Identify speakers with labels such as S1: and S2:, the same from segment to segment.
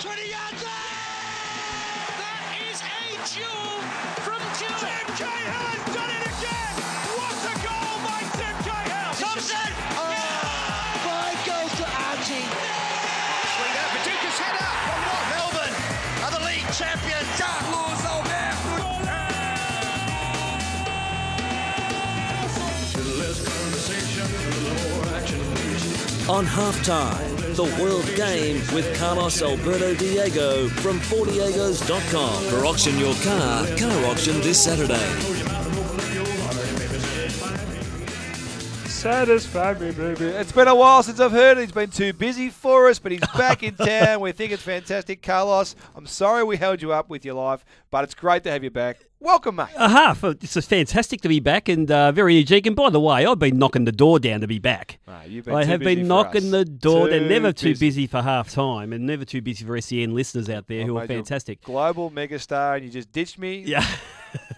S1: 20 yards
S2: That is a jewel from
S1: Tim Cahill has done it again! What a goal by Tim Cahill!
S2: Thompson. Oh.
S3: Five goals to Archie.
S1: Swing out, Paducah's header from what? Melbourne are the league champions. Carlos Alberto.
S4: On halftime, the World Game with Carlos Alberto Diego from ForDiegos.com. For auction your car, car auction this Saturday.
S5: Satisfy me, baby. It's been a while since I've heard it. He's been too busy for us, but he's back in town. We think it's fantastic. Carlos, I'm sorry we held you up with your life, but it's great to have you back. Welcome, mate.
S6: Aha! f- It's fantastic to be back and uh, very energetic. And by the way, I've been knocking the door down to be back.
S5: Mate, you've been
S6: I
S5: too
S6: have been knocking the door. They're
S5: Too
S6: never too
S5: busy.
S6: busy for half time and never too busy for SEN listeners out there
S5: I've
S6: who are
S5: made you a
S6: fantastic.
S5: Global megastar, and you just ditched me.
S6: Yeah.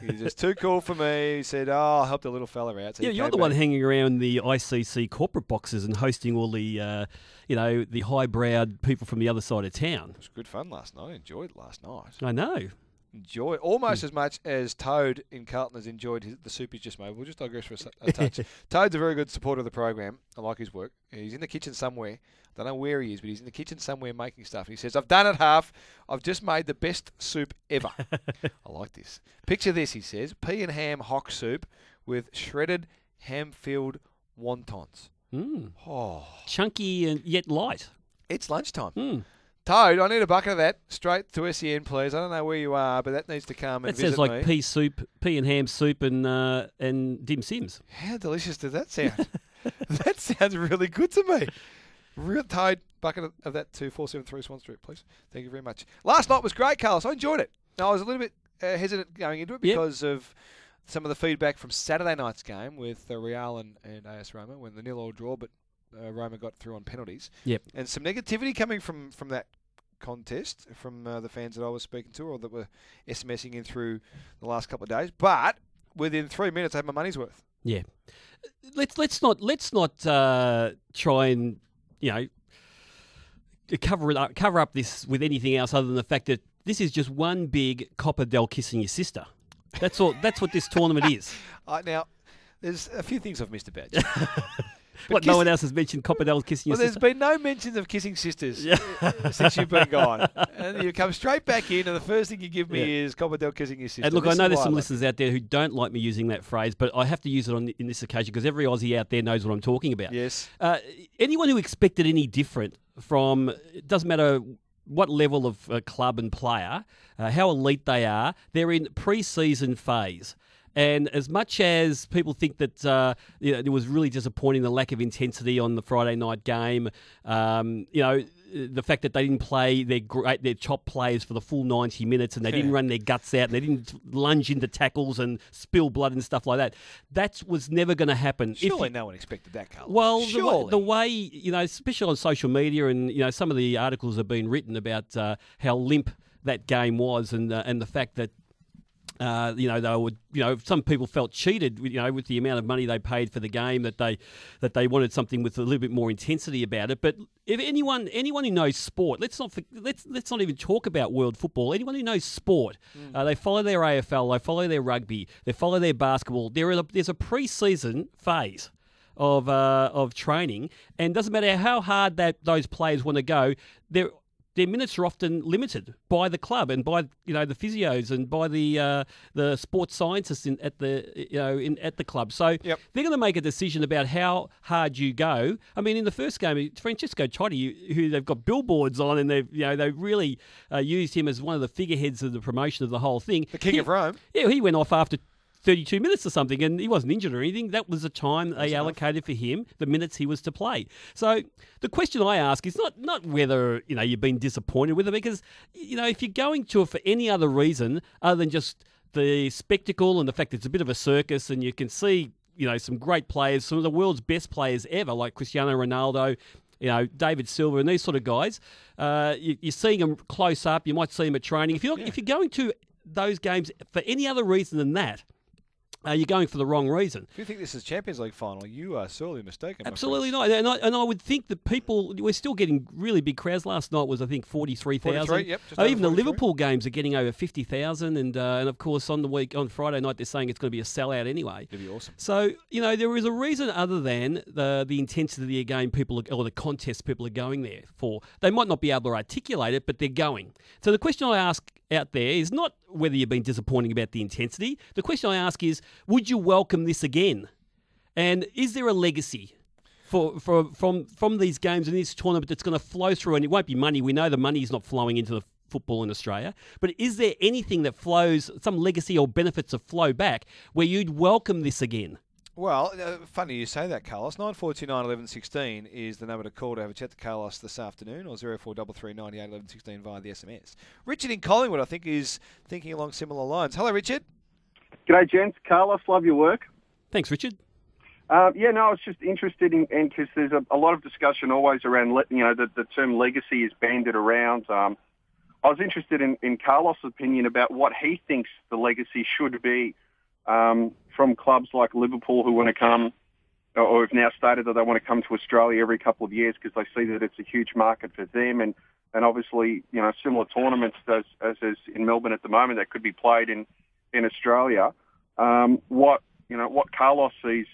S5: You're just too cool for me. He said, "Oh, I'll help the little fella out." So
S6: Yeah,
S5: you
S6: you're the one hanging around the ICC corporate boxes and hosting all the, uh, you know, the highbrowed people from the other side of town.
S5: It was good fun last night. I enjoyed last night.
S6: I know.
S5: Enjoy
S6: Hmm.
S5: almost as much as Toad in Carlton has enjoyed his, the soup he's just made. We'll just digress for a touch. Toad's a very good supporter of the program. I like his work. He's in the kitchen somewhere. I Don't know where he is, but he's in the kitchen somewhere making stuff. And He says, "I've done it half. I've just made the best soup ever." I like this. Picture this, he says: pea and ham hock soup with shredded ham-filled wontons.
S6: Mm.
S5: Oh,
S6: Chunky and yet light.
S5: it's lunchtime.
S6: Mm.
S5: Toad, I need a bucket of that straight to SEN, please. I don't know where you are, but that needs to come
S6: That sounds like
S5: me.
S6: pea soup, pea and ham soup, and uh, and dim sims.
S5: How delicious does that sound? that sounds really good to me. Real Toad, bucket of, of that to 473 Swan Street, please. Thank you very much. Last night was great, Carlos. I enjoyed it. Now, I was a little bit uh, hesitant going into it
S6: Yep.
S5: because of some of the feedback from Saturday night's game with uh, Real and, and AS Roma when the nil-all draw, but uh, Roma got through on penalties.
S6: Yep.
S5: And some negativity coming from, from that contest from uh, the fans that I was speaking to or that were SMSing in through the last couple of days. But within three minutes, I had my money's worth.
S6: Yeah. Let's let's not let's not uh, try and you know cover it up, cover up this with anything else other than the fact that this is just one big copper del kissing your sister. That's all. That's what this tournament is.
S5: Uh, now, there's a few things I've missed about you. But
S6: what? No one else has mentioned copper del kissing your
S5: Well, there's been no mentions of kissing sisters since you've been gone. And you come straight back in, and the first thing you give me
S6: Yeah.
S5: is Copperdale kissing your sister.
S6: And look,
S5: This
S6: I know there's some listeners out there who don't like me using that phrase, but I have to use it on in this occasion because every Aussie out there knows what I'm talking about.
S5: Yes.
S6: Uh, anyone who expected any different from it doesn't matter what level of uh, club and player, uh, how elite they are, they're in pre-season phase. And as much as people think that uh, you know, it was really disappointing the lack of intensity on the Friday night game, um, you know the fact that they didn't play their great their top players for the full ninety minutes and they didn't run their guts out and they didn't lunge into tackles and spill blood and stuff like that, that was never going to happen.
S5: Surely
S6: you-
S5: no one expected that, Carl.
S6: well, the way, the way you know, especially on social media, and you know, some of the articles have been written about uh, how limp that game was, and uh, and the fact that. Uh, you know, they would. You know, some people felt cheated. You know, with the amount of money they paid for the game, that they that they wanted something with a little bit more intensity about it. But if anyone anyone who knows sport, let's not let's let's not even talk about world football. Anyone who knows sport, uh, they follow their AFL, they follow their rugby, they follow their basketball. There is a, there's a pre-season phase of uh, of training, and doesn't matter how hard that those players want to go, their their minutes are often limited by the club and by you know the physios and by the uh, the sports scientists in, at the you know in, at the club. So
S5: Yep.
S6: they're going to make a decision about how hard you go. I mean, in the first game, Francesco Totti, who they've got billboards on, and they've you know they really uh, used him as one of the figureheads of the promotion of the whole thing.
S5: the king
S6: He-
S5: of Rome.
S6: yeah, he went off after 32 minutes or something, and he wasn't injured or anything. That was the time they allocated for him, the minutes he was to play. So the question I ask is not not whether you know you've been disappointed with it, because you know if you're going to it for any other reason other than just the spectacle and the fact it's a bit of a circus, and you can see you know some great players, some of the world's best players ever, like Cristiano Ronaldo. You know, David Silva and these sort of guys. Uh, you, you're seeing them close up. You might see them at training. If you're if you're going to those games for any other reason than that, uh, you're going for the wrong reason.
S5: If you think this is Champions League final, you are sorely mistaken.
S6: Absolutely not. And I, and I would think that people, we're still getting really big crowds. Last night was, I think, 43,000.
S5: 43, yep, just
S6: Uh,
S5: over
S6: even the Liverpool games are getting over 50,000. And, uh, and of course, on the week, on Friday night, they're saying it's going to be a sellout anyway.
S5: It'd be awesome.
S6: So, you know, there is a reason other than the the intensity of the game people are, or the contest people are going there for. They might not be able to articulate it, but they're going. So the question I ask out there is not whether you've been disappointing about the intensity. The question I ask is, would you welcome this again? And is there a legacy for, for from from these games and this tournament that's going to flow through? And it won't be money. We know the money is not flowing into the football in Australia. But is there anything that flows, some legacy or benefits that flow back, where you'd welcome this again?
S5: Well, uh, funny you say that, Carlos. Nine four two nine eleven sixteen is the number to call to have a chat to Carlos this afternoon, or zero four double three ninety eight eleven sixteen via the SMS. Richard in Collingwood, I think, is thinking along similar lines. Hello, Richard.
S7: G'day, gents. Carlos, love your work.
S6: Thanks, Richard.
S7: Uh, yeah, no, I was just interested in because there's a, a lot of discussion always around, le- you know, the, the term legacy is bandied around. Um, I was interested in, in Carlos' opinion about what he thinks the legacy should be um, from clubs like Liverpool who want to come or- have now stated that they want to come to Australia every couple of years because they see that it's a huge market for them and, and obviously, you know, similar tournaments as, as is in Melbourne at the moment that could be played in, in Australia. Um, what, you know, what Carlos sees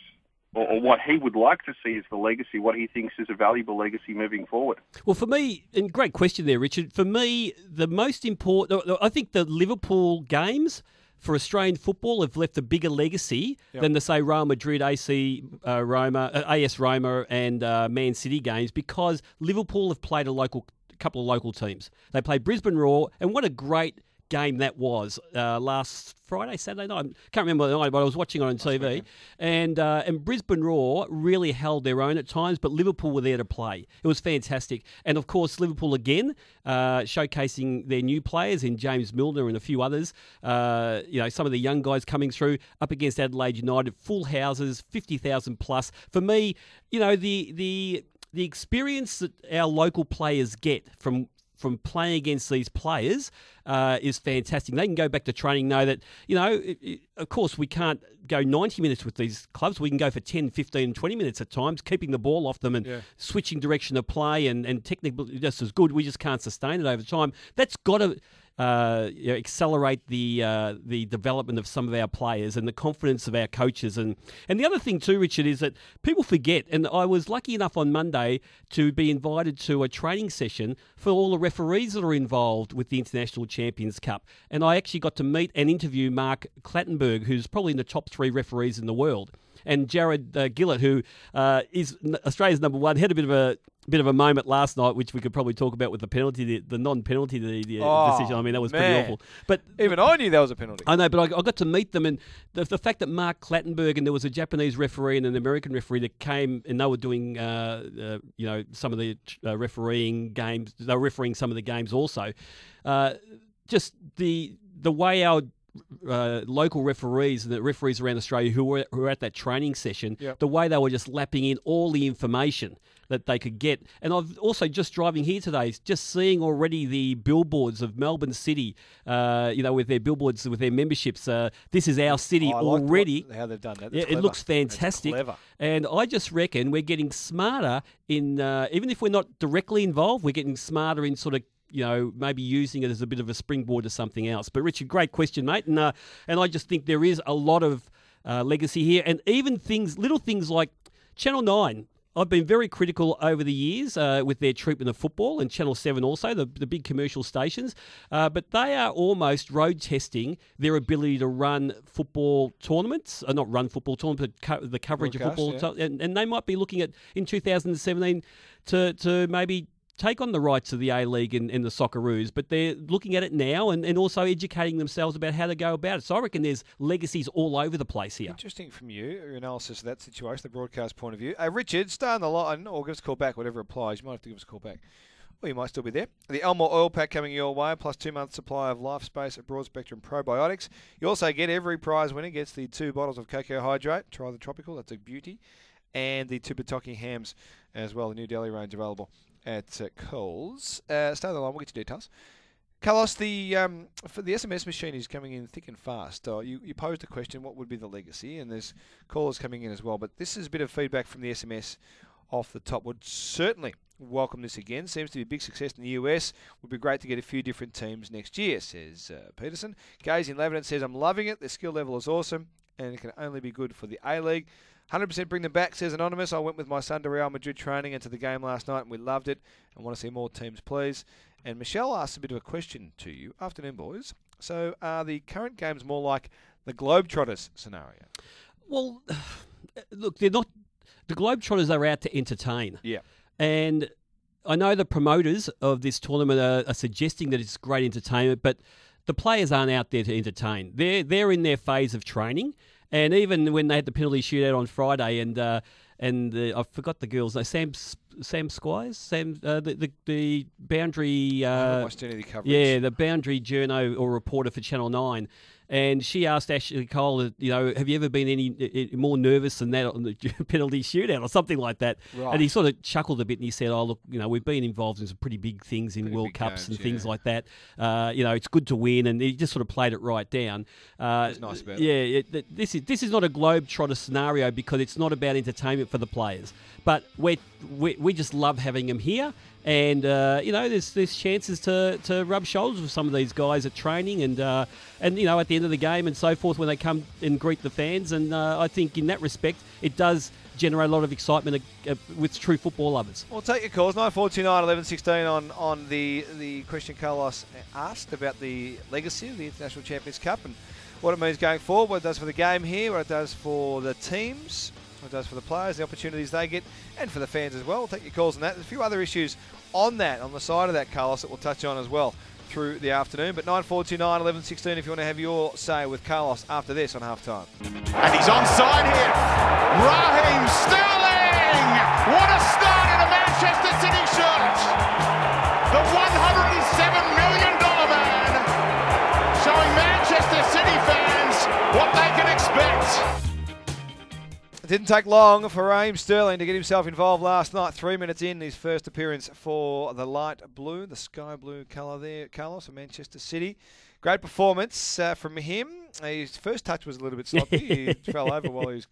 S7: or, or what he would like to see as the legacy, what he thinks is a valuable legacy moving forward.
S6: Well, for me, and great question there, Richard. For me, the most important, I think the Liverpool games for Australian football have left a bigger legacy than the say Real Madrid, AC uh, Roma, uh, AS Roma, and uh, Man City games because Liverpool have played a local couple of local teams. They played Brisbane Roar, and what a great game that was uh, last Friday, Saturday night. I can't remember the night, but I was watching it on TV. And uh, and Brisbane Roar really held their own at times, but Liverpool were there to play. It was fantastic. And of course, Liverpool again uh, showcasing their new players in James Milner and a few others. Uh, you know, some of the young guys coming through up against Adelaide United, full houses, fifty thousand plus. For me, you know, the the the experience that our local players get from from playing against these players uh, is fantastic. They can go back to training, know that, you know, it, it- of course, we can't go 90 minutes with these clubs. We can go for 10, 15, 20 minutes at times, keeping the ball off them and
S5: Yeah.
S6: switching direction of play and, and technically just as good. We just can't sustain it over time. That's got to. Uh, you know, accelerate the uh, the development of some of our players and the confidence of our coaches and and the other thing too, Richard, is that people forget. And I was lucky enough on Monday to be invited to a training session for all the referees that are involved with the International Champions Cup, and I actually got to meet and interview Mark Clattenburg, who's probably in the top three referees in the world. And Jarred uh, Gillett, who uh, is Australia's number one, had a bit of a bit of a moment last night, which we could probably talk about with the penalty, the, the non-penalty the, the
S5: Oh,
S6: decision. I mean, that was
S5: man.
S6: pretty awful. But
S5: Even I knew that was a penalty.
S6: I know, but I, I got to meet them, and the, the fact that Mark Clattenburg and there was a Japanese referee and an American referee that came, and they were doing, uh, uh, you know, some of the uh, refereeing games. They were refereeing some of the games also. Uh, just the the way our uh, local referees and the referees around Australia who were, who were at that training session,
S5: Yep.
S6: the way they were just lapping in all the information that they could get. And I've also just driving here today, just seeing already the billboards of Melbourne City, uh, you know, with their billboards, with their memberships. Uh, this is our city
S5: Oh, like what-
S6: already.
S5: how they've done that.
S6: Yeah, it looks fantastic. And I just reckon we're getting smarter in, uh, even if we're not directly involved, we're getting smarter in sort of, you know, maybe using it as a bit of a springboard to something else. But Richard, great question, mate. And uh, and I just think there is a lot of uh, legacy here, and even things, little things like Channel Nine. I've been very critical over the years uh, with their treatment of football, and Channel 7 also, the, the big commercial stations. Uh, but they are almost road testing their ability to run football tournaments, uh, not run football tournaments, but co- the coverage of football.
S5: yeah.
S6: to- and, and they might be looking at in 2017 to, to maybe take on the rights of the A League and, and the Socceroos, but they're looking at it now and, and also educating themselves about how to go about it. So I reckon there's legacies all over the place here.
S5: Interesting from you, your analysis of that situation, the broadcast point of view. Uh, Richard, stay on the line or give us a call back, whatever applies. You might have to give us a call back. Well, you might still be there. The Elmore Oil Pack coming your way, plus two months supply of Life Space at Broad Spectrum Probiotics. You also get every prize winner gets the two bottles of cocoa hydrate. Try the tropical, that's a beauty. And the two hams as well, the New Delhi range available at uh, Coles. Uh, stay on the line, we'll get your details. Carlos, the um, for the SMS machine is coming in thick and fast. Uh, you, you posed a question: what would be the legacy? And there's callers coming in as well. But this is a bit of feedback from the SMS off the top. Would certainly welcome this again. Seems to be a big success in the US. Would be great to get a few different teams next year, says uh, Peterson. Gaze in Lebanon says, I'm loving it. The skill level is awesome, and it can only be good for the A League. 100% bring them back, says Anonymous. I went with my son to Real Madrid training and to the game last night, and we loved it. And want to see more teams, please. And Michelle asked a bit of a question to you. Afternoon, boys. So, are the current games more like the Globetrotters scenario?
S6: Well, look, they're not. The Globetrotters are out to entertain.
S5: Yeah.
S6: And I know the promoters of this tournament are, are, suggesting that it's great entertainment, but the players aren't out there to entertain. They're they're in their phase of training, and even when they had the penalty shootout on Friday, and uh, and I forgot the girls' name, Sam Sam Squiers, Sam uh, the, the, the boundary. Uh,
S5: watched any of the coverage.
S6: Yeah, the boundary journo or reporter for Channel Nine and she asked Ashley Cole, you know, have you ever been any more nervous than that on the penalty shootout or something like that?
S5: Right.
S6: And he sort of chuckled a bit and he said, oh, look, you know, we've been involved in some pretty big things in
S5: Pretty
S6: World Cups
S5: games,
S6: and things like that. Uh, you know, it's good to win. And he just sort of played it right down. Uh,
S5: nice about it.
S6: yeah, it, th- this is this is not a globetrotter scenario because it's not about entertainment for the players. But we we just love having them here, and uh, you know, there's there's chances to, to rub shoulders with some of these guys at training, and uh, and you know, at the end of the game and so forth when they come and greet the fans. And uh, I think in that respect, it does generate a lot of excitement uh, with true football lovers.
S5: We'll take your calls. 9429 11 16 on, on the, the question Carlos asked about the legacy of the International Champions Cup and what it means going forward, what it does for the game here, what it does for the teams, it does for the players, the opportunities they get, and for the fans as well. We'll take your calls on that. There's a few other issues on that, on the side of that, Carlos, that we'll touch on as well through the afternoon. But 9429 11 16 if you want to have your say with Carlos after this on halftime.
S1: And he's onside here. Raheem Sterling! What a start in a Manchester City shirt! The $107
S5: It didn't take long for Raheem Sterling to get himself involved last night. Three minutes in, his first appearance for the light blue, the sky blue colour there, Carlos of Manchester City. Great performance uh, from him. His first touch was a little bit sloppy. he fell over while he was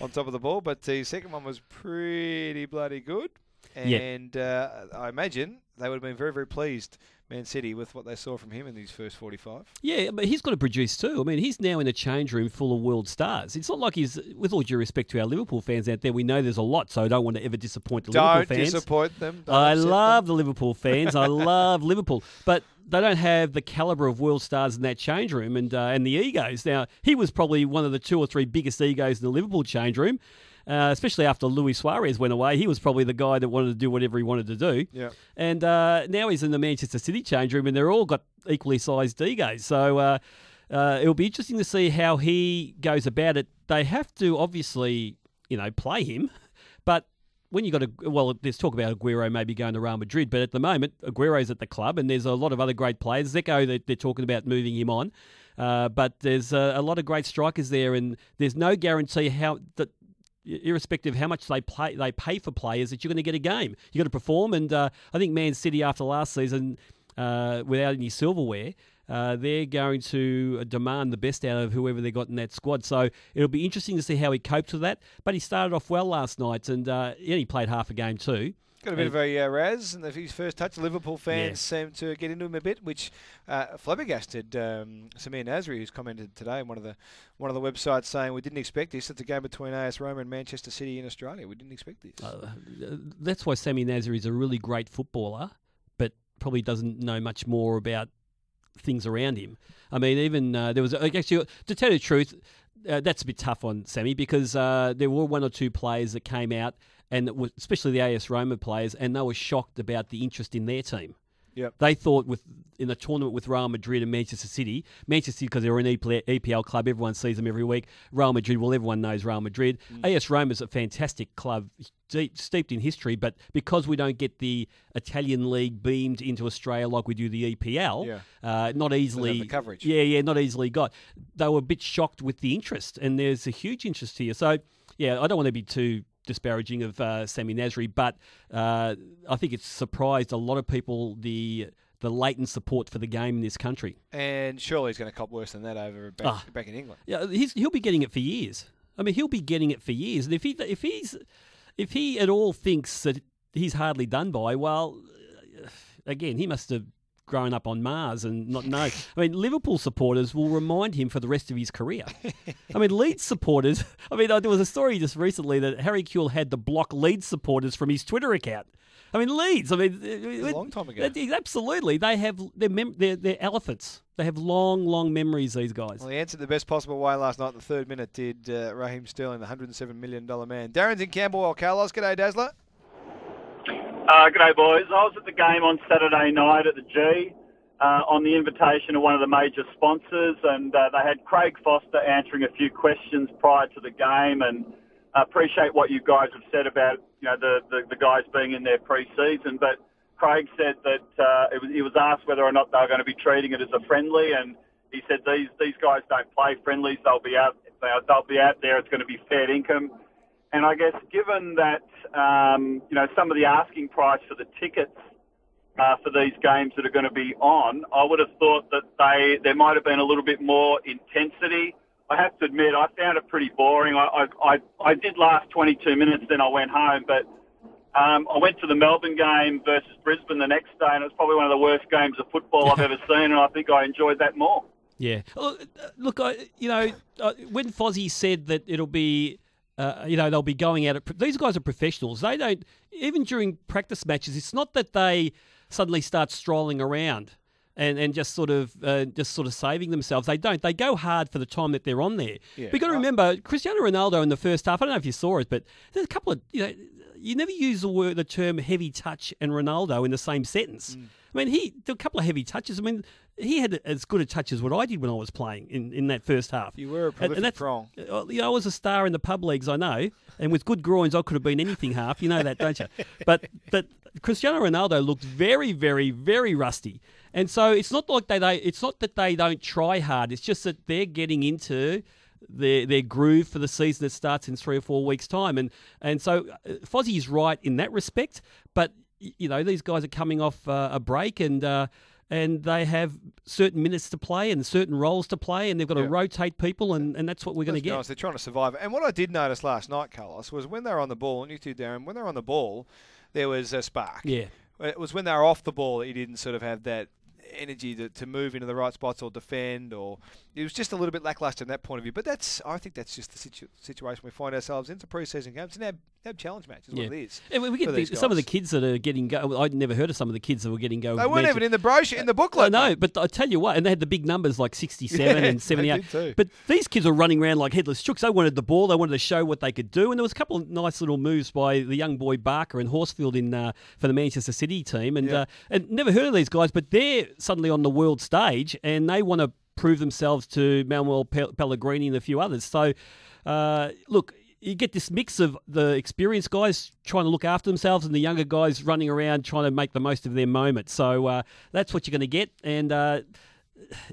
S5: on top of the ball, but his second one was pretty bloody good.
S6: Yeah.
S5: And uh, I imagine they would have been very, very pleased, Man City, with what they saw from him in these first 45.
S6: Yeah, but he's got to produce too. I mean, he's now in a change room full of world stars. It's not like he's, with all due respect to our Liverpool fans out there, we know there's a lot, so I don't want to ever disappoint the
S5: Don't
S6: Liverpool fans.
S5: disappoint them. Don't
S6: I
S5: upset them.
S6: love the Liverpool fans. I love Liverpool, but they don't have the caliber of world stars in that change room and uh, and the egos. Now he was probably one of the two or three biggest egos in the Liverpool change room, uh, especially after Luis Suarez went away. He was probably the guy that wanted to do whatever he wanted to do.
S5: Yeah.
S6: And uh, now he's in the Manchester City change room, and they're all got equally sized egos. So. Uh, uh, it'll be interesting to see how he goes about it. They have to obviously, you know, play him, but when you got a well, there's talk about Aguero maybe going to Real Madrid, but at the moment Aguero's at the club, and there's a lot of other great players. Dzeko, they, they're talking about moving him on, uh, but there's a, a lot of great strikers there, and there's no guarantee how that. Irrespective of how much they play, they pay for players that you're going to get a game. You got to perform, and uh, I think Man City after last season, uh, without any silverware, uh, they're going to demand the best out of whoever they got in that squad. So it'll be interesting to see how he copes with that. But he started off well last night, and uh, he played half a game too.
S5: Got a bit of a uh, Raz, and his first touch, Liverpool fans
S6: Yeah.
S5: seem to get into him a bit, which uh, flabbergasted um, Samir Nasri, who's commented today on one of the one of the websites saying we didn't expect this. It's a game between AS Roma and Manchester City in Australia. We didn't expect this.
S6: Uh, that's why Sammy Nasri is a really great footballer, but probably doesn't know much more about things around him. I mean, even uh, there was actually to tell you the truth, uh, that's a bit tough on Sammy because uh, there were one or two players that came out, and were, especially the AS Roma players, and they were shocked about the interest in their team.
S5: Yep.
S6: They thought with in the tournament with Real Madrid and Manchester City, Manchester City because they're an EPL, club, everyone sees them every week. Real Madrid, well, everyone knows Real Madrid. AS Roma is a fantastic club, deep, steeped in history, but because we don't get the Italian league beamed into Australia like we do the EPL,
S5: Yeah.
S6: uh, not easily
S5: the coverage.
S6: Yeah, yeah, not easily got. They were a bit shocked with the interest, and there's a huge interest here. So, yeah, I don't want to be too disparaging of uh, Sammy Nasri, but uh, I think it's surprised a lot of people the the latent support for the game in this country.
S5: And surely he's going to cop worse than that over back,
S6: Ah.
S5: back in England.
S6: Yeah, he's, he'll be getting it for years. I mean, he'll be getting it for years. And if he if he's if he at all thinks that he's hardly done by, well, again, he must have grown up on Mars and not know. I mean, Liverpool supporters will remind him for the rest of his career. I mean, Leeds supporters. I mean, uh, there was a story just recently that Harry Kewell had to block Leeds supporters from his Twitter account. I mean, Leeds. I mean,
S5: a long time ago.
S6: Absolutely, they have they're, mem- they're they're elephants. They have long, long memories. These guys.
S5: Well, he answered the best possible way last night in the third minute, did uh, Raheem Sterling, the $107 million man. Darren's in Camberwell, Carlos. G'day, Dazzler.
S8: Uh, g'day, boys. I was at the game on Saturday night at the G uh, on the invitation of one of the major sponsors, and uh, they had Craig Foster answering a few questions prior to the game. And I appreciate what you guys have said about you know the, the, the guys being in their pre-season, but Craig said that uh, it was, he was asked whether or not they were going to be treating it as a friendly, and he said these these guys don't play friendlies. They'll be out. They'll be out there. It's going to be fair income. And I guess given that um, you know some of the asking price for the tickets uh, for these games that are going to be on, I would have thought that they there might have been a little bit more intensity. I have to admit, I found it pretty boring. I I, I, did last 22 minutes, then I went home, but. Um, I went to the Melbourne game versus Brisbane the next day, and it was probably one of the worst games of football I've ever seen, and I think I enjoyed that more.
S6: Yeah. Look, uh, I, you know, uh, when Fozzie said that it'll be, uh, you know, they'll be going out. At, these guys are professionals. They don't even during practice matches. It's not that they suddenly start strolling around. And, and just sort of uh, just sort of saving themselves. They don't. They go hard for the time that they're on there.
S5: Yeah.
S6: But you got to remember, Cristiano Ronaldo in the first half. I don't know if you saw it, but there's a couple of you know. You never use the word, the term heavy touch and Ronaldo in the same sentence.
S5: Mm.
S6: I mean, he did a couple of heavy touches. I mean, he had as good a touch as what I did when I was playing in, in that first half.
S5: You were a
S6: And-
S5: prolific
S6: and that's,
S5: prong.
S6: uh, You know, I was a star in the pub leagues, I know, and with good groins, I could have been anything half. You know that, don't you? But but Cristiano Ronaldo looked very, very, very rusty, and so it's not like they, they it's not that they don't try hard. It's just that they're getting into their their groove for the season that starts in three or four weeks' time, and and so uh, Fozzie's right in that respect. But you know, these guys are coming off uh, a break and. Uh, and they have certain minutes to play and certain roles to play, and they've got to rotate people, and, and that's what we're going to get.
S5: honest, they're trying to survive. And what I did notice last night, Carlos, was when they were on the ball, and you too, Darren, when they were on the ball, there was a spark.
S6: Yeah.
S5: It was when they were off the ball that you didn't sort of have that energy to, to move into the right spots or defend, or it was just a little bit lackluster in that point of view. But that's, I think that's just the situ- situation we find ourselves in. It's a pre-season game. It's an ab, ab challenge match, is what it is.
S6: And we get the, some of the kids that are getting go. I'd never heard of some of the kids that were getting go.
S5: They weren't
S6: Manchester-
S5: even in the brochure, in the
S6: I
S5: booklet.
S6: know,
S5: mate.
S6: but I tell you what, and they had the big numbers like 67
S5: Yeah,
S6: and
S5: they
S6: 78.
S5: did too.
S6: But these kids were running around like headless chooks. They wanted the ball. They wanted to show what they could do. And there was a couple of nice little moves by the young boy Barker and Horsfield in uh, for the Manchester City team. And
S5: Yeah.
S6: uh, and never heard of these guys, but they're suddenly on the world stage and they want to prove themselves to Manuel Pellegrini and a few others. So, uh, look. You get this mix of the experienced guys trying to look after themselves and the younger guys running around trying to make the most of their moment. So uh, that's what you're going to get. And uh,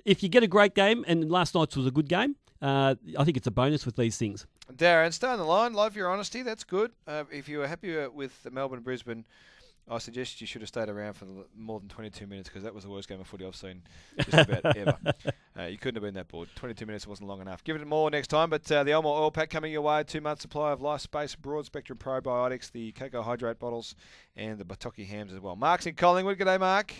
S6: if you get a great game, and last night's was a good game, uh, I think it's a bonus with these things.
S5: Darren, stay on the line. Love your honesty. That's good. Uh, if you were happy with Melbourne Brisbane, I suggest you should have stayed around for the- more than 22 minutes because that was the worst game of footy I've seen just about ever. Uh, you couldn't have been that bored. 22 minutes wasn't long enough. Give it more next time. But uh, the Elmore Oil Pack coming your way. Two month supply of Life Space Broad Spectrum Probiotics, the Cocoa Hydrate bottles, and the Bertocchi hams as well. Mark's in Collingwood. G'day, Mark.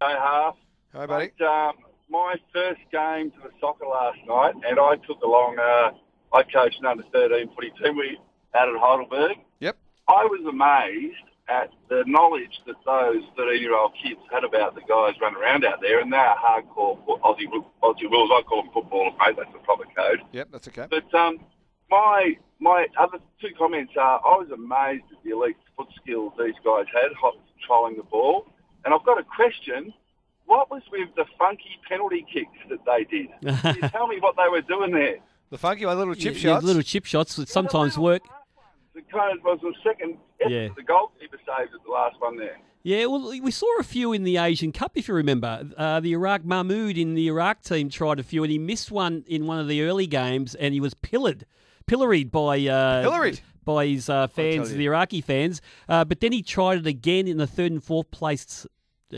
S9: Hey, half.
S5: Hi, buddy.
S9: Mate, um, my first game to the soccer last night, and I took along. Uh, I coached an under thirteen footy team we out at Heidelberg.
S5: Yep.
S9: I was amazed at the knowledge that those thirteen-year-old kids had about the guys running around out there, and they're hardcore Aussie Aussie rules. I call them footballers, mate. That's the proper code.
S5: Yep, that's okay.
S9: But um, my my other two comments are: I was amazed at the elite foot skills these guys had, hot trolling the ball, and I've got a question. What was with the funky penalty kicks that they did? Can you tell me what they were doing there?
S5: The funky one, little chip
S6: Yeah,
S5: shots.
S6: little chip shots that sometimes work.
S9: The kind of was the second
S6: Yeah.
S9: the goalkeeper saved at the last one there.
S6: Yeah, well, we saw a few in the Asian Cup, if you remember. Uh, the Iraq Mahmood in the Iraq team tried a few, and he missed one in one of the early games, and he was pillared, pilloried by uh,
S5: Pilloried?
S6: by his uh, fans, the Iraqi fans. Uh, but then he tried it again in the third and fourth place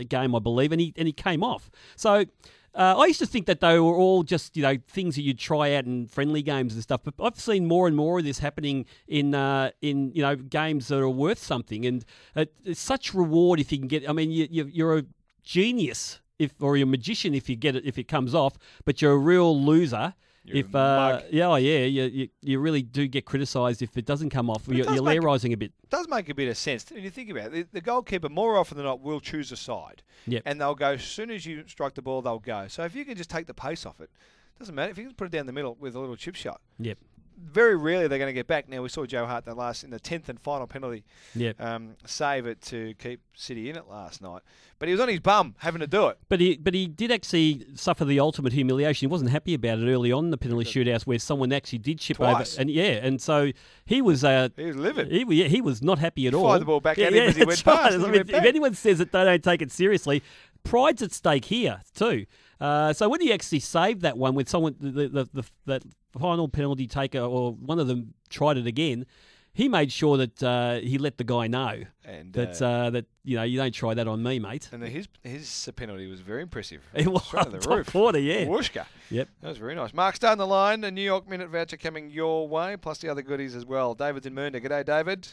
S6: game, I believe, and he and he came off. So. Uh, I used to think that they were all just you know things that you'd try out in friendly games and stuff, but I've seen more and more of this happening in uh, in you know games that are worth something, and it's such reward if you can get. I mean, you, you're a genius if or you're a magician if you get it if it comes off, but you're a real loser.
S5: You're
S6: if uh, yeah, oh, yeah, you, you you really do get criticised if it doesn't come off.
S5: But
S6: You're, you're
S5: make-
S6: a bit.
S5: does make a bit of sense when you think about it. The, the goalkeeper more often than not will choose a side,
S6: Yep.
S5: and they'll go as soon as you strike the ball, they'll go. So if you can just take the pace off it, doesn't matter if you can put it down the middle with a little chip shot.
S6: Yep.
S5: Very rarely they're going to get back. Now we saw Joe Hart the last in the tenth and final penalty
S6: Yep.
S5: um, save it to keep City in it last night, but he was on his bum having to do it.
S6: But he, but he did actually suffer the ultimate humiliation. He wasn't happy about it early on in the penalty shootouts, where someone actually did chip
S5: Twice.
S6: over, and yeah, and so he was. Uh,
S5: He was livid.
S6: He, yeah, he was not happy at
S5: He
S6: all.
S5: fired the ball back
S6: yeah,
S5: at him
S6: yeah,
S5: as he went
S6: right.
S5: and
S6: I mean, if anyone says that they don't take it seriously, pride's at stake here too. Uh, so when he actually saved that one with someone, the, the, the, the that final penalty taker or one of them tried it again. He made sure that uh, he let the guy know
S5: And,
S6: that
S5: uh,
S6: uh, that you know you don't try that on me, mate.
S5: And his his penalty was very impressive.
S6: It was
S5: Straight to the
S6: top
S5: roof.
S6: order, yeah.
S5: Whooshka.
S6: Yep.
S5: That was very nice. Mark's down the line. A New York minute voucher coming your way, plus the other goodies as well. David's in Mernda. G'day, David.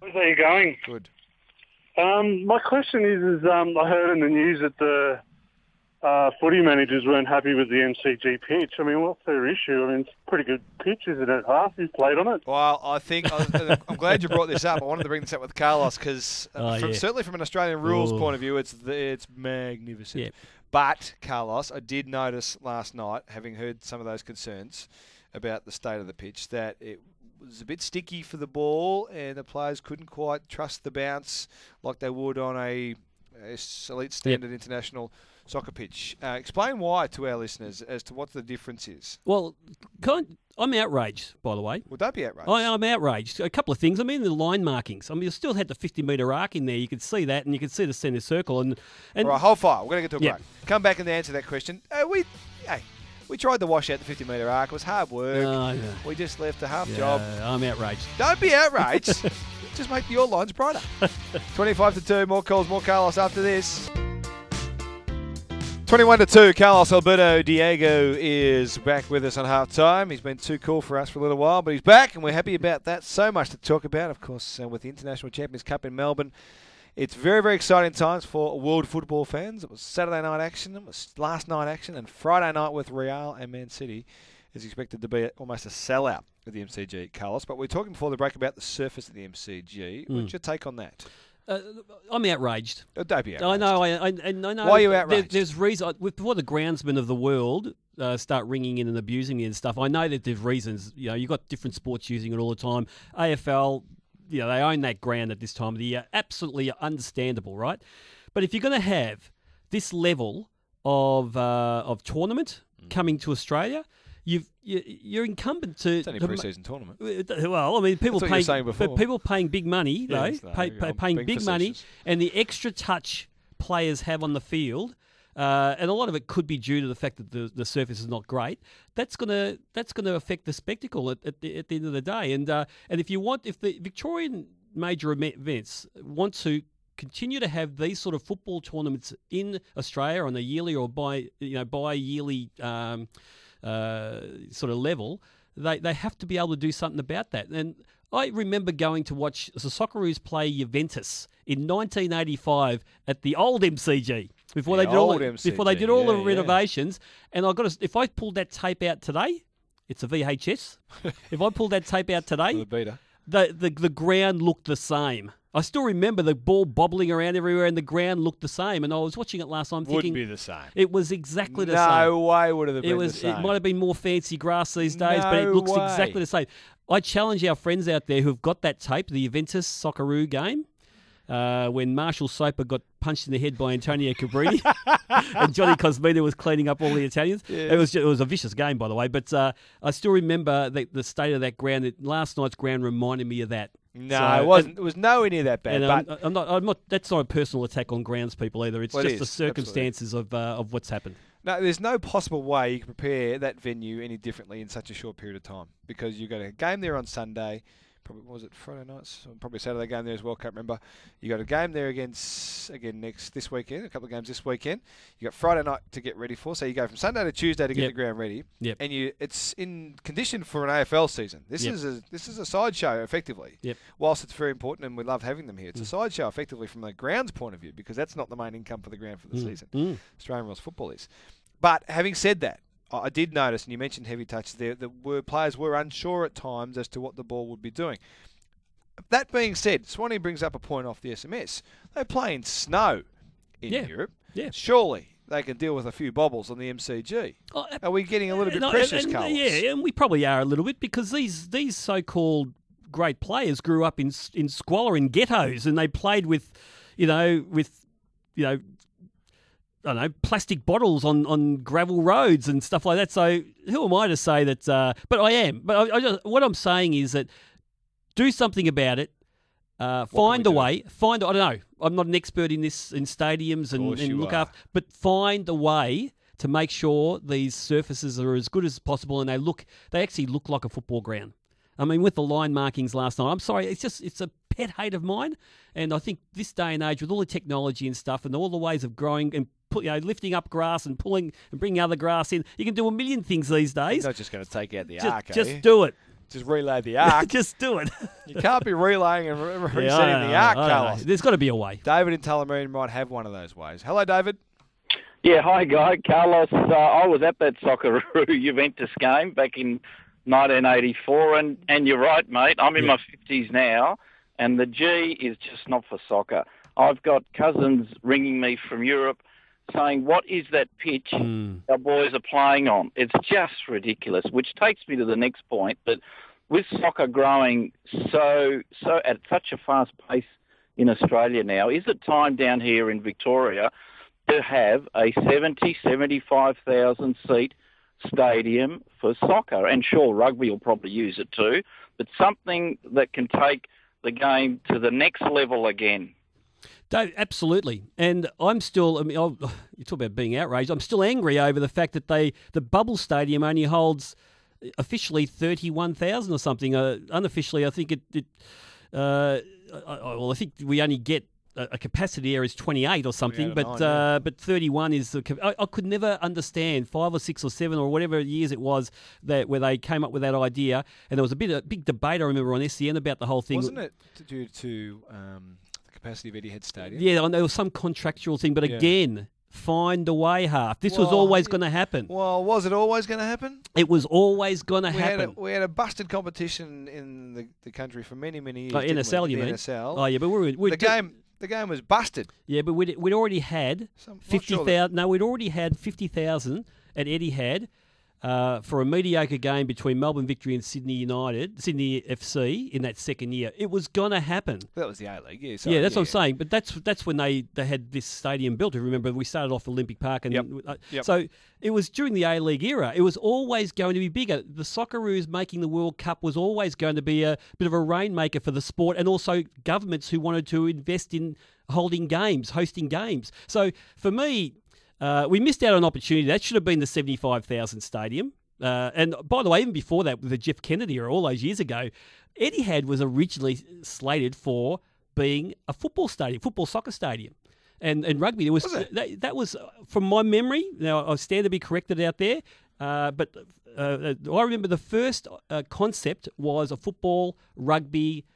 S10: How's you going?
S5: Good.
S10: Um, my question is, is um, I heard in the news that the footy managers weren't happy with the MCG pitch. I mean, what's their issue? I mean, it's a pretty good pitch, isn't it? Half you've played on it.
S5: Well, I think I was, I'm glad you brought this up. I wanted to bring this up with Carlos because, uh,
S6: Oh, yeah.
S5: certainly from an Australian rules
S6: Ooh.
S5: point of view, it's the, it's magnificent.
S6: Yep.
S5: But Carlos, I did notice last night, having heard some of those concerns about the state of the pitch, that it was a bit sticky for the ball, and the players couldn't quite trust the bounce like they would on a, a elite standard international soccer pitch. Uh, explain why to our listeners as to what the difference is.
S6: Well, I'm outraged, by the way.
S5: Would that be outraged?
S6: I, I'm outraged. A couple of things. I mean, the line markings. I mean, you still had the 50 metre arc in there. You could see that, and you could see the centre circle. And, and
S5: All right, hold fire. We're going to get to a
S6: Yeah.
S5: break. Come back and answer that question. Uh, we, hey, we tried to wash out the 50 metre arc. It was hard work. We just left a half
S6: Yeah,
S5: job.
S6: I'm outraged.
S5: Don't be outraged. just make your lines brighter. 25 to 2. More calls, more Carlos after this. 21 to 2. Carlos Alberto Diego is back with us on half time. He's been too cool for us for a little while, but he's back and we're happy about that. So much to talk about, of course, uh, with the International Champions Cup in Melbourne. It's very, very exciting times for world football fans. It was Saturday night action, it was last night action, and Friday night with Real and Man City is expected to be almost a sellout at the MCG, Carlos. But we're talking before the break about the surface of the MCG.
S6: Hmm.
S5: What's your take on that?
S6: Uh, I'm outraged.
S5: Oh, don't be
S6: I
S5: outraged.
S6: know. I, I, and I know.
S5: Why are you
S6: there-
S5: outraged?
S6: there's reason before the groundsmen of the world uh, start ringing in and abusing me and stuff. I know that there's reasons. You know, you've got different sports using it all the time. AFL, you know, they own that ground at this time of the year. Absolutely understandable, right? But if you're going to have this level of uh, of tournament
S5: Mm.
S6: coming to Australia. You've, you, you're incumbent to.
S5: It's only a pre-season tournament.
S6: well, I mean, people
S5: That's what you were
S6: paying, but people paying big money, though,
S5: no,
S6: pay, pay, paying big money, and the extra touch players have on the field, uh, and a lot of it could be due to the fact that the, the surface is not great. That's gonna that's gonna affect the spectacle at, at, the, at the end of the day. And uh, and if you want, if the Victorian major events want to continue to have these sort of football tournaments in Australia on a yearly or by you know bi yearly um, uh, sort of level, they they have to be able to do something about that. And I remember going to watch the Socceroos play Juventus in 1985 at the old MCG before
S5: The
S6: they did all the, before they did all the
S5: yeah, yeah.
S6: renovations. And I got to, if I pulled that tape out today, it's a VHS. if I pulled that tape out today,
S5: The
S6: the, the the ground looked the same. I still remember the ball bobbling around everywhere, and the ground looked the same. And I was watching it last time,
S5: Wouldn't
S6: thinking
S5: be the same.
S6: it was exactly the same.
S5: No way would it have been
S6: It was.
S5: the same.
S6: It might have been more fancy grass these days, but it
S5: No
S6: looks
S5: way.
S6: exactly the same. I challenge our friends out there who've got that tape, the Juventus Socceroo game, uh, when Marshall Soper got punched in the head by Antonio Cabrini, and Johnny Kosmina was cleaning up all the Italians. It was ju- it was a vicious game, by the way. But uh, I still remember the, the state of that ground. It, last night's ground reminded me of that.
S5: No,
S6: So-
S5: it wasn't. It was nowhere near that bad.
S6: And
S5: but
S6: I'm, I'm not. I'm not. That's not a personal attack on grounds people either. It's
S5: Well, it
S6: just the
S5: is, absolutely.
S6: circumstances of uh, of what's happened.
S5: No, there's no possible way you can prepare that venue any differently in such a short period of time because you've got a game there on Sunday, probably was it Friday nights, probably Saturday game there as well. Can't remember. You got a game there against again next this weekend. A couple of games this weekend. You got Friday night to get ready for. So you go from Sunday to Tuesday to get
S6: Yep.
S5: the ground ready.
S6: Yep.
S5: And you it's in condition for an AFL season. This
S6: Yep.
S5: is a this is a sideshow effectively.
S6: Yep.
S5: Whilst it's very important and we love having them here, it's a
S6: Mm.
S5: sideshow effectively from the ground's point of view because that's not the main income for the ground for the
S6: Mm.
S5: season.
S6: Mm.
S5: Australian rules football is. But having said that, I did notice, and you mentioned heavy touches there, that were players were unsure at times as to what the ball would be doing. That being said, Swanee brings up a point off the SMS. They play in snow in
S6: Yeah.
S5: Europe.
S6: Yeah.
S5: Surely they can deal with a few bobbles on the MCG.
S6: Oh,
S5: Are we getting a little uh, bit
S6: No,
S5: precious,
S6: and- and- Yeah, and we probably are a little bit because these these so-called great players grew up in in squalor in ghettos, and they played with, you know, with, you know. I don't know plastic bottles on, on gravel roads and stuff like that. So who am I to say that? Uh, but I am. But I, I just, what I'm saying is that do something about it. Uh, find a
S5: do?
S6: way. Find. I don't know. I'm not an expert in this in stadiums and, and look
S5: are.
S6: after, but find a way to make sure these surfaces are as good as possible and they look. They actually look like a football ground. I mean, with the line markings last night, I'm sorry, it's just it's a pet hate of mine, and I think this day and age with all the technology and stuff and all the ways of growing and you know lifting up grass and pulling and bringing other grass in, you can do a million things these days.
S5: You're not just going to take out the
S6: just,
S5: arc, are
S6: just
S5: you?
S6: do it.
S5: Just relay the arc.
S6: just do it.
S5: you can't be relaying and re- resetting
S6: don't
S5: the
S6: know,
S5: arc,
S6: I don't know.
S5: Carlos.
S6: There's got to be a way.
S5: David in Tullamarine might have one of those ways. Hello, David.
S11: Yeah, hi, Guy. Carlos, uh, I was at that Socceroo Juventus game back in 1984, and, and you're right, mate. I'm in
S6: Yeah.
S11: my 50s now, and the G is just not for soccer. I've got cousins ringing me from Europe saying, what is that pitch
S6: Mm.
S11: our boys are playing on? It's just ridiculous, which takes me to the next point that with soccer growing so so at such a fast pace in Australia now, is it time down here in Victoria to have a 70, 75,000 seat stadium for soccer? And sure, rugby will probably use it too, but something that can take the game to the next level again.
S6: Dave, absolutely, and I'm still. I mean, I'll, you talk about being outraged. I'm still angry over the fact that they the Bubble Stadium only holds officially thirty-one thousand or something. Uh, unofficially, I think it. it uh, I, I- well, I think we only get a, a capacity there is twenty-eight or something,
S5: 28 or
S6: but
S5: nine, yeah.
S6: uh, but thirty-one is the. I, I could never understand five or six or seven or whatever years it was that where they came up with that idea, and there was a bit a big debate I remember on SEN about the whole thing.
S5: Wasn't it due to um, capacity of Etihad Stadium?
S6: Yeah, there was some contractual thing, but
S5: Yeah.
S6: again, find a way, half. This was always going to happen.
S5: Well, was it always going to happen?
S6: It was always going to
S5: We had, a,
S6: happen.
S5: we had a busted competition in the, the country for many, many years.
S6: Oh,
S5: didn't we?
S6: NSL, you
S5: the
S6: mean?
S5: NSL.
S6: Oh, yeah, but we were, we
S5: the game, the game was busted.
S6: Yeah, but we'd, we'd already had
S5: So I'm
S6: fifty
S5: sure.
S6: No, we'd already had fifty thousand at Etihad uh, for a mediocre game between Melbourne Victory and Sydney United, Sydney FC in that second year. It was going to happen.
S5: That was the A League. Yeah, so,
S6: yeah, that's what I'm saying. But that's that's when they, they had this stadium built. You remember we started off Olympic Park, and
S5: Yep.
S6: uh,
S5: Yep.
S6: so it was during the A League era. It was always going to be bigger. The Socceroos making the World Cup was always going to be a bit of a rainmaker for the sport, and also governments who wanted to invest in holding games, hosting games. So for me, uh, we missed out on an opportunity. That should have been the seventy-five thousand stadium. Uh, and by the way, even before that, with the Jeff Kennett era, all those years ago, Etihad was originally slated for being a football stadium, football soccer stadium. And, and rugby, there was,
S5: Was?
S6: That, that was uh, from my memory. Now I stand to be corrected out there, uh, but uh, I remember the first uh, concept was a football rugby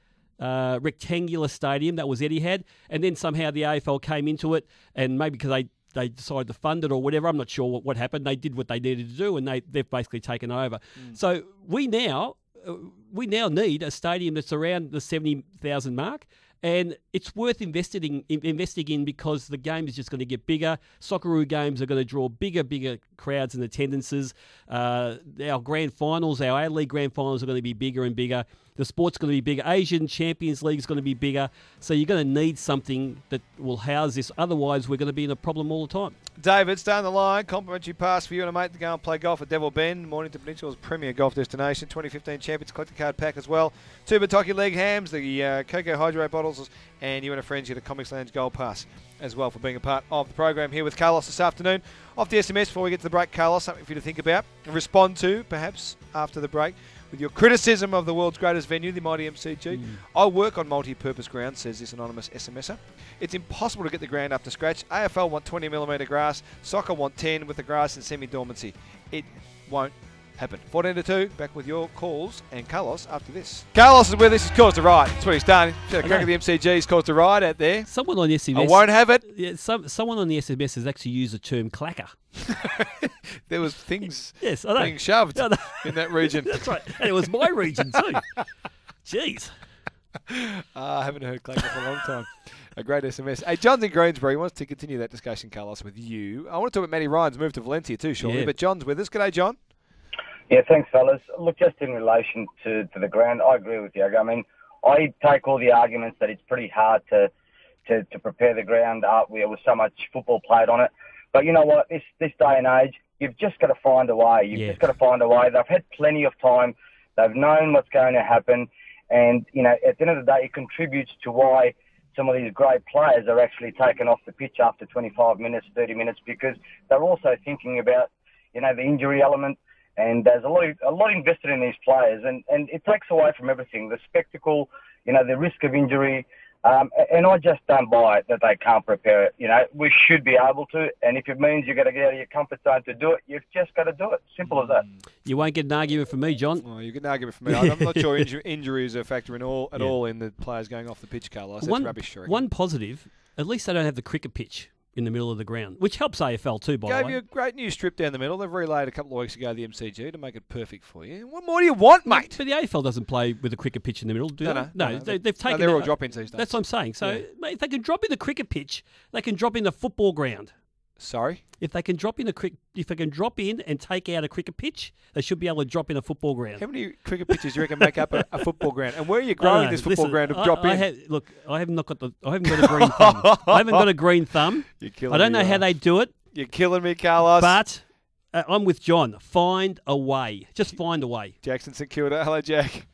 S6: uh, rectangular stadium that was Etihad, and then somehow the AFL came into it, and maybe because they they decided to fund it or whatever. I'm not sure what, what happened. They did what they needed to do, and they they've basically taken over. So we now uh, we now need a stadium that's around the seventy thousand mark. And it's worth investing in, investing in because the game is just going to get bigger. Socceroo games are going to draw bigger, bigger crowds and attendances. Uh, our grand finals, our A League grand finals are going to be bigger and bigger. The sport's going to be bigger. Asian Champions League is going to be bigger. So you're going to need something that will house this. Otherwise, we're going to be in a problem all the time.
S5: David, stay on the line. Complimentary pass for you and a mate to go and play golf at Devil Bend, Mornington Peninsula's premier golf destination. 2015 Champions Collector Card Pack as well. Two Bertocchi Leg Hams, the uh, Cocoa Hydro bottles, and you and a friend get a Comics Lounge Gold Pass as well for being a part of the program here with Carlos this afternoon. Off the SMS before we get to the break, Carlos, something for you to think about and respond to perhaps after the break. with your criticism of the world's greatest venue, the mighty MCG. Mm. I work on multi-purpose ground, says this anonymous SMSer. It's impossible to get the ground up to scratch. AFL want 20 millimetre grass, soccer want 10 with the grass in semi-dormancy. It won't happen. 14 to 2, back with your calls and Carlos after this. Carlos is with us. He's caused a ride. That's what he's done. He's had a crack at the MCG. He's caused a ride out there.
S6: Someone on the SMS.
S5: I won't have it.
S6: Yeah, some, someone on the SMS has actually used the term clacker.
S5: There was things
S6: Yes, I know.
S5: being shoved
S6: I know.
S5: in that region.
S6: That's right. And it was my region too. Jeez.
S5: Uh, I haven't heard Clacker for a long time. A great SMS. Hey, John's in Greensborough. He wants to continue that discussion, Carlos, with you. I want to talk about Matty Ryan's move to Valencia too, shortly.
S6: Yeah.
S5: But John's with us. G'day, John.
S12: Yeah, thanks, fellas. Look, just in relation to, to the ground, I agree with you. I mean, I take all the arguments that it's pretty hard to to, to prepare the ground up where with so much football played on it. But you know what? This this day and age, you've just got to find a way. You've
S6: Yeah.
S12: just got to find a way. They've had plenty of time. They've known what's going to happen, and you know, at the end of the day, it contributes to why some of these great players are actually taken off the pitch after 25 minutes, 30 minutes, because they're also thinking about you know the injury element. And there's a lot, a lot invested in these players, and, and it takes away from everything the spectacle, you know, the risk of injury. Um, and I just don't buy it that they can't prepare it. You know, we should be able to, and if it means you've got to get out of your comfort zone to do it, you've just got to do it. Simple as that.
S6: You won't get an argument from me, John.
S5: Oh, you get an argument from me. I'm not sure inju- injuries are a factor in all at
S6: Yeah.
S5: all in the players going off the pitch, Carlos. That's
S6: one,
S5: rubbish. I
S6: one positive, at least they don't have the cricket pitch in the middle of the ground, which helps AFL too, by the
S5: Gave
S6: way.
S5: you a great new strip down the middle. They've relayed a couple of weeks ago the MCG to make it perfect for you. What more do you want, mate?
S6: But the AFL doesn't play with a cricket pitch in the middle, do
S5: No,
S6: they?
S5: no, no, no.
S6: they, they've
S5: No,
S6: taken.
S5: they're all drop-ins these days.
S6: That's what I'm saying. So,
S5: Yeah.
S6: mate, if they can drop in the cricket pitch, they can drop in the football ground.
S5: Sorry.
S6: If they can drop in a cricket, if they can drop in and take out a cricket pitch, they should be able to drop in a football ground.
S5: How many cricket pitches do you reckon make up a, a football ground? And where are you
S6: I
S5: growing
S6: know.
S5: this football
S6: Listen,
S5: ground to
S6: I-
S5: drop
S6: I
S5: in?
S6: have- look, I have not got the. I haven't got a green thumb. I haven't got a green thumb.
S5: You're killing
S6: I don't
S5: me,
S6: know how they do it,
S5: You're killing me, Carlos.
S6: but uh, I'm with John. Find a way. Just find a way.
S5: Jackson St Kilda. Hello, Jack.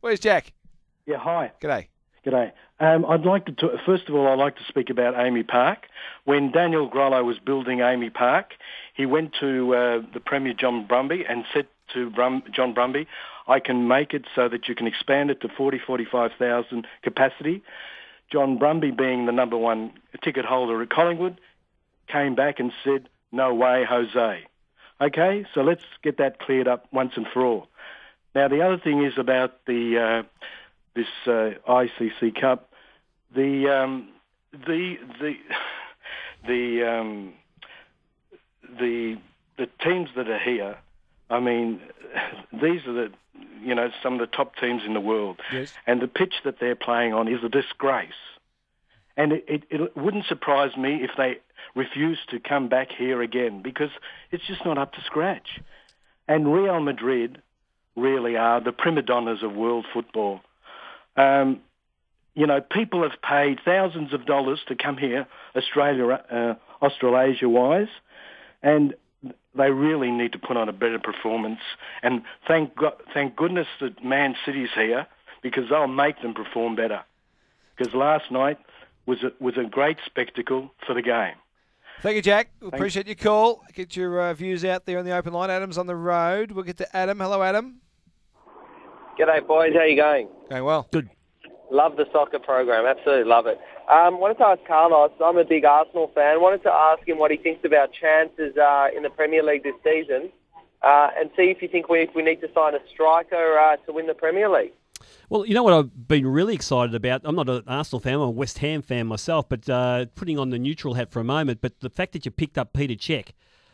S5: Where's Jack?
S13: Yeah, hi.
S5: G'day.
S13: G'day. Um, I'd like to, first of all, I'd like to speak about AAMI Park. When Daniel Grollo was building AAMI Park, he went to uh, the Premier John Brumby and said to Brum- John Brumby, I can make it so that you can expand it to 40, 45,000 capacity. John Brumby, being the number one ticket holder at Collingwood, came back and said, no way, Jose. Okay, so let's get that cleared up once and for all. Now, the other thing is about the uh, this uh, ICC Cup. The um, the the the um, the the teams that are here. I mean, these are the you know some of the top teams in the world,
S5: Yes.
S13: and the pitch that they're playing on is a disgrace. And it, it, it wouldn't surprise me if they refuse to come back here again because it's just not up to scratch. And Real Madrid really are the prima donnas of world football. Um, you know, people have paid thousands of dollars to come here, Australia, uh, Australasia-wise, and they really need to put on a better performance. And thank God, thank goodness that Man City's here because they'll make them perform better. Because last night was a, was a great spectacle for the game.
S5: Thank you, Jack. We
S13: Thanks.
S5: appreciate your call. Get your uh, views out there on the open line. Adam's on the road. We'll get to Adam. Hello, Adam.
S14: G'day, boys. How you going?
S5: Going well.
S6: Good.
S14: Love the soccer program. Absolutely love it. Um, wanted to ask Carlos. I'm a big Arsenal fan. Wanted to ask him what he thinks about chances uh, in the Premier League this season, uh, and see if you think we we need to sign a striker uh, to win the Premier League.
S6: Well, you know what I've been really excited about? I'm not an Arsenal fan, I'm a West Ham fan myself, but uh, putting on the neutral hat for a moment, but the fact that you picked up Peter Cech,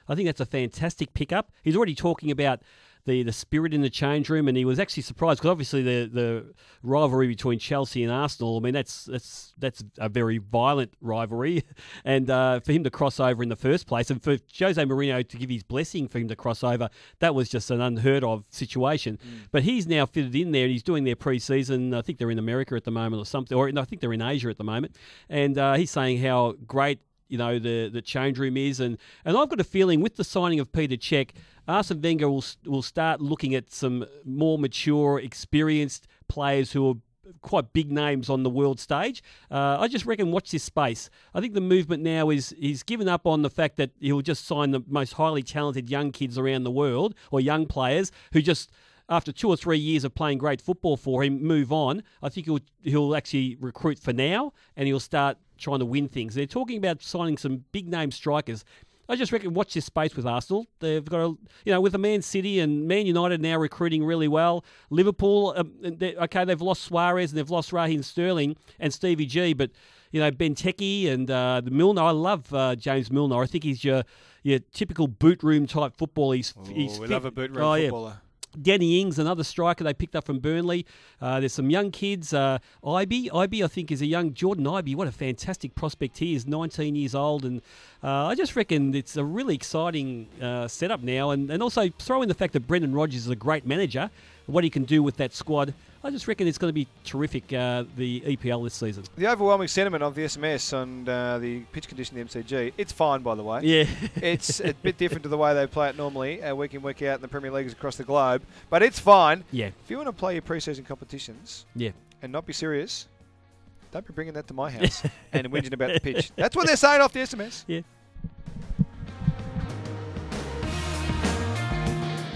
S6: I think that's a fantastic pickup. He's already talking about the, the spirit in the change room, and he was actually surprised because obviously the, the rivalry between Chelsea and Arsenal, I mean, that's that's that's a very violent rivalry. And uh, for him to cross over in the first place, and for Jose Mourinho to give his blessing for him to cross over, that was just an unheard of situation. But he's now fitted in there, and he's doing their pre-season. I think they're in America at the moment or something, or I think they're in Asia at the moment. And uh, he's saying how great you know the the change room is, and and I've got a feeling with the signing of Peter Cech, Arsene Wenger will will start looking at some more mature, experienced players who are quite big names on the world stage. Uh, I just reckon watch this space. I think the movement now is he's given up on the fact that he'll just sign the most highly talented young kids around the world or young players who just after two or three years of playing great football for him, move on. I think he'll he'll actually recruit for now, and he'll start trying to win things. They're talking about signing some big name strikers. I just reckon watch this space with Arsenal. They've got a, you know, with the Man City and Man United now recruiting really well. Liverpool, um, they, okay, they've lost Suarez and they've lost Raheem Sterling and Stevie G, but you know Benteke and uh, the Milner. I love uh, James Milner. I think he's your your typical boot room type football. He's
S5: Ooh,
S6: he's
S5: we
S6: fit.
S5: love a boot room
S6: oh, yeah. Danny Ings, another striker they picked up from Burnley. Uh, there's some young kids. Uh, Ibe, Ibe, I think, is a young Jordan Ibe. What a fantastic prospect he is, 19 years old. And uh, I just reckon it's a really exciting uh, setup now. And, and also throw in the fact that Brendan Rodgers is a great manager, what he can do with that squad. I just reckon it's going to be terrific, uh, the EPL this season.
S5: The overwhelming sentiment of the SMS and uh, the pitch condition of the MCG, it's fine, by the way.
S6: Yeah.
S5: it's a bit different to the way they play it normally, uh, week in, week out in the Premier Leagues across the globe. But it's fine.
S6: Yeah.
S5: If you want to play your pre-season competitions
S6: Yeah.
S5: and not be serious, don't be bringing that to my house and whinging about the pitch. That's what they're saying off the SMS.
S6: Yeah.